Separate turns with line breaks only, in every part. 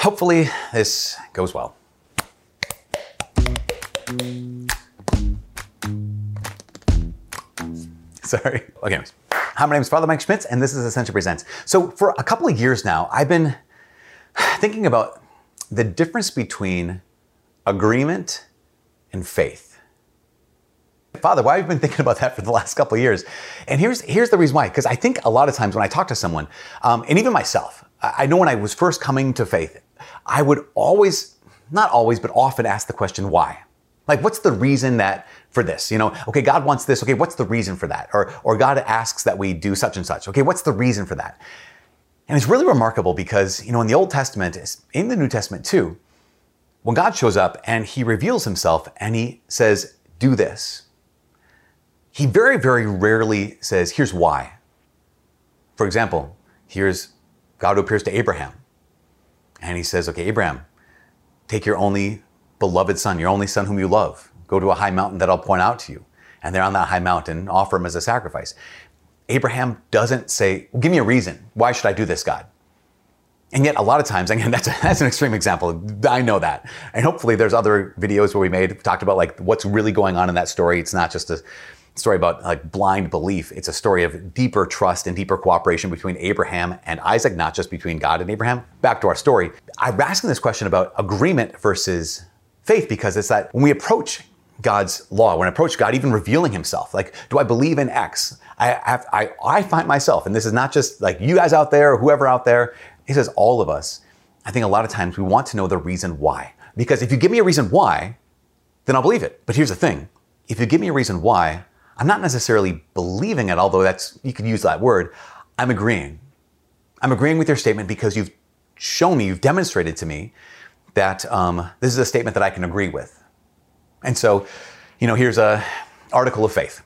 Hopefully, this goes well. Sorry. Okay, anyways. Hi, my name is Father Mike Schmitz, and this is Ascension Presents. So, for a couple of years now, I've been thinking about the difference between agreement and faith. Father, why have you been thinking about that for the last couple of years? And here's here's the reason why. Because I think a lot of times when I talk to someone, um, and even myself, I I know when I was first coming to faith, I would always, not always, but often ask the question, why? Like, what's the reason that for this? You know, okay, God wants this. Okay, what's the reason for that? Or or God asks that we do such and such. Okay, what's the reason for that? And it's really remarkable because, you know, in the Old Testament, in the New Testament too, when God shows up and he reveals himself and he says, do this, he very, very rarely says, here's why. For example, here's God who appears to Abraham. And he says, okay, Abraham, take your only beloved son, your only son whom you love, go to a high mountain that I'll point out to you. And there on that high mountain, offer him as a sacrifice. Abraham doesn't say, well, give me a reason. Why should I do this, God? And yet, a lot of times, again, that's, a, that's an extreme example. I know that. And hopefully, there's other videos where we made, talked about like what's really going on in that story. It's not just a story about like blind belief. It's a story of deeper trust and deeper cooperation between Abraham and Isaac, not just between God and Abraham. Back to our story. I'm asking this question about agreement versus faith because it's that when we approach God's law, when I approach God, even revealing Himself, like, do I believe in X? I, I, I find myself, and this is not just like you guys out there or whoever out there, He says all of us. I think a lot of times we want to know the reason why. Because if you give me a reason why, then I'll believe it. But here's the thing if you give me a reason why, I'm not necessarily believing it, although that's, you could use that word. I'm agreeing. I'm agreeing with your statement because you've shown me, you've demonstrated to me that um, this is a statement that I can agree with. And so, you know, here's a article of faith.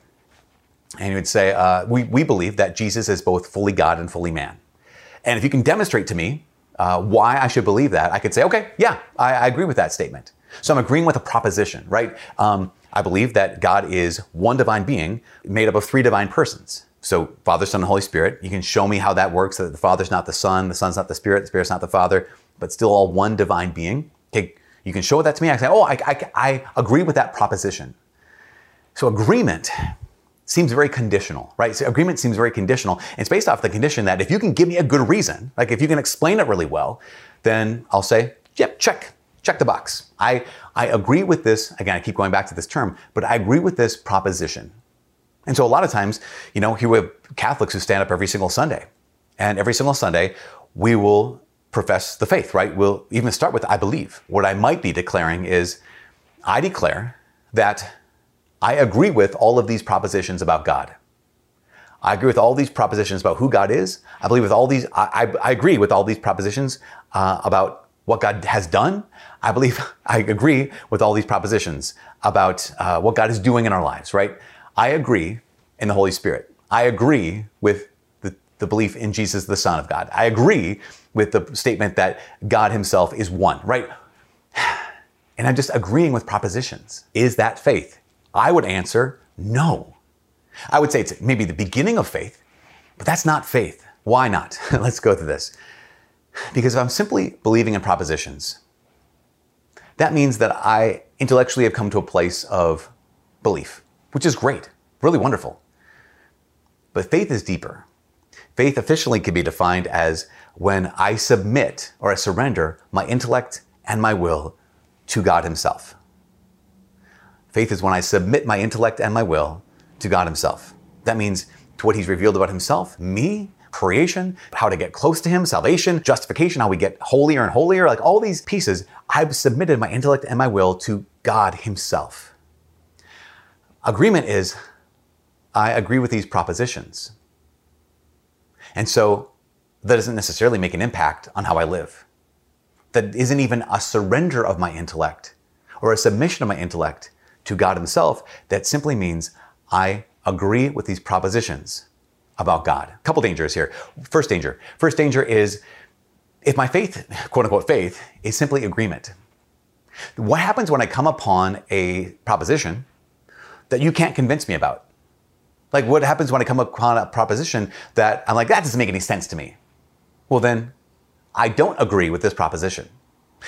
And you would say, uh, we, we believe that Jesus is both fully God and fully man. And if you can demonstrate to me uh, why I should believe that, I could say, okay, yeah, I, I, agree with that statement. So I'm agreeing with a proposition, right? Um, I believe that God is one divine being made up of three divine persons. So Father, Son, and Holy Spirit. You can show me how that works, that the Father's not the Son, the Son's not the Spirit, the Spirit's not the Father, but still all one divine being. Okay, you can show that to me. I say, oh, I, I, I agree with that proposition. So agreement seems very conditional, right? So agreement seems very conditional. It's based off the condition that if you can give me a good reason, like if you can explain it really well, then I'll say, yep, check, check the box. I, I agree with this. Again, I keep going back to this term, but I agree with this proposition. And so a lot of times, you know, here we have Catholics who stand up every single Sunday. And every single Sunday, we will profess the faith, right? We'll even start with I believe. What I might be declaring is I declare that I agree with all of these propositions about God. I agree with all these propositions about who God is. I believe with all these, I, I, I agree with all these propositions uh, about what God has done. I believe, I agree with all these propositions about uh, what God is doing in our lives, right? I agree in the Holy Spirit. I agree with the, the belief in Jesus, the Son of God. I agree with the statement that God Himself is one, right? And I'm just agreeing with propositions. Is that faith? I would answer no. I would say it's maybe the beginning of faith, but that's not faith. Why not? Let's go through this. Because if I'm simply believing in propositions, that means that I intellectually have come to a place of belief, which is great, really wonderful. But faith is deeper. Faith officially can be defined as when I submit or I surrender my intellect and my will to God Himself. Faith is when I submit my intellect and my will to God Himself. That means to what He's revealed about Himself, me, creation, how to get close to Him, salvation, justification, how we get holier and holier, like all these pieces, I've submitted my intellect and my will to God Himself. Agreement is I agree with these propositions. And so that doesn't necessarily make an impact on how I live. That isn't even a surrender of my intellect or a submission of my intellect to God Himself. That simply means I agree with these propositions about God. A couple dangers here. First danger. First danger is if my faith, quote unquote faith, is simply agreement. What happens when I come upon a proposition that you can't convince me about? Like what happens when I come upon a proposition that I'm like, that doesn't make any sense to me? Well, then I don't agree with this proposition.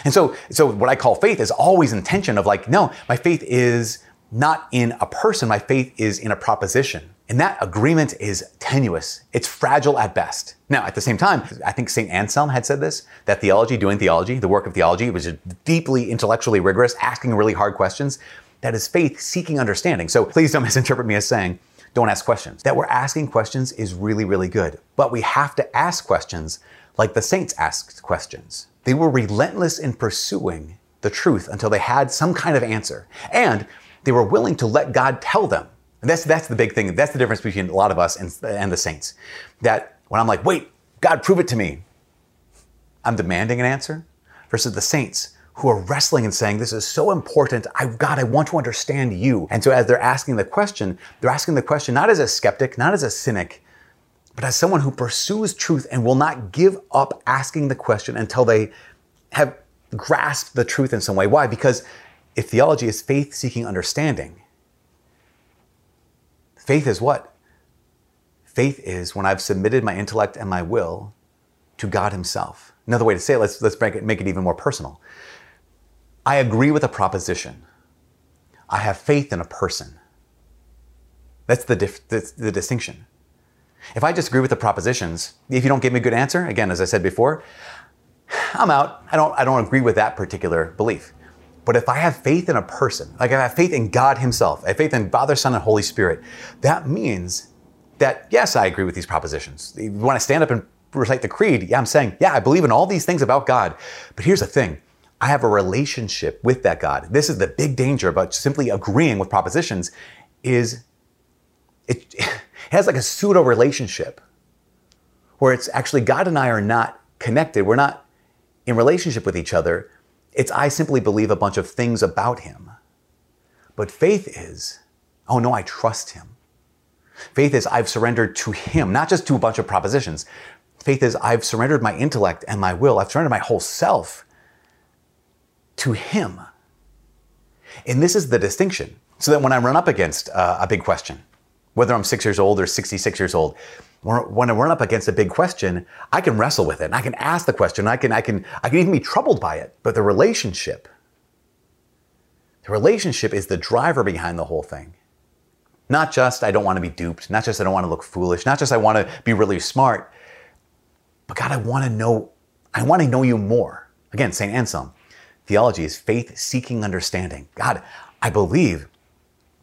And so, so what I call faith is always intention of like, no, my faith is not in a person, my faith is in a proposition. And that agreement is tenuous. It's fragile at best. Now, at the same time, I think St. Anselm had said this that theology, doing theology, the work of theology, was deeply intellectually rigorous, asking really hard questions. That is faith seeking understanding. So please don't misinterpret me as saying, don't ask questions. That we're asking questions is really, really good. But we have to ask questions like the saints asked questions. They were relentless in pursuing the truth until they had some kind of answer. And they were willing to let God tell them and that's, that's the big thing. That's the difference between a lot of us and, and the saints. That when I'm like, wait, God, prove it to me, I'm demanding an answer versus the saints who are wrestling and saying, This is so important. I, God, I want to understand you. And so as they're asking the question, they're asking the question not as a skeptic, not as a cynic, but as someone who pursues truth and will not give up asking the question until they have grasped the truth in some way. Why? Because if theology is faith seeking understanding, Faith is what? Faith is when I've submitted my intellect and my will to God Himself. Another way to say it, let's, let's make, it, make it even more personal. I agree with a proposition. I have faith in a person. That's the, dif- the distinction. If I disagree with the propositions, if you don't give me a good answer, again, as I said before, I'm out. I don't, I don't agree with that particular belief. But if I have faith in a person, like I have faith in God Himself, I have faith in Father, Son, and Holy Spirit, that means that, yes, I agree with these propositions. When I stand up and recite the creed, yeah, I'm saying, yeah, I believe in all these things about God. But here's the thing I have a relationship with that God. This is the big danger about simply agreeing with propositions is it, it has like a pseudo relationship where it's actually God and I are not connected. We're not in relationship with each other. It's I simply believe a bunch of things about him. But faith is, oh no, I trust him. Faith is I've surrendered to him, not just to a bunch of propositions. Faith is I've surrendered my intellect and my will. I've surrendered my whole self to him. And this is the distinction. So that when I run up against uh, a big question, whether I'm six years old or 66 years old, when I run up against a big question, I can wrestle with it. And I can ask the question. I can, I can, I can even be troubled by it. But the relationship, the relationship is the driver behind the whole thing. Not just I don't want to be duped. Not just I don't want to look foolish. Not just I want to be really smart. But God, I want to know. I want to know you more. Again, Saint Anselm. Theology is faith seeking understanding. God, I believe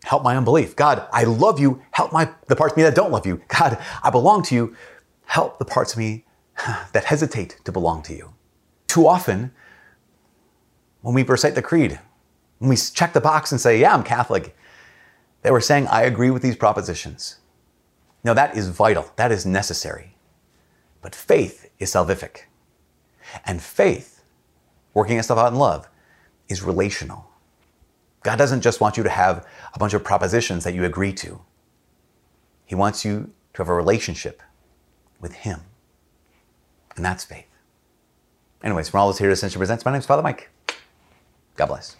help my unbelief. God, I love you, help my the parts of me that don't love you. God, I belong to you, help the parts of me that hesitate to belong to you. Too often, when we recite the creed, when we check the box and say, Yeah, I'm Catholic, they were saying, I agree with these propositions. Now, that is vital, that is necessary. But faith is salvific. And faith, working itself out in love, is relational. God doesn't just want you to have a bunch of propositions that you agree to. He wants you to have a relationship with Him. And that's faith. Anyways, from all those here to Ascension Presents, my name is Father Mike. God bless.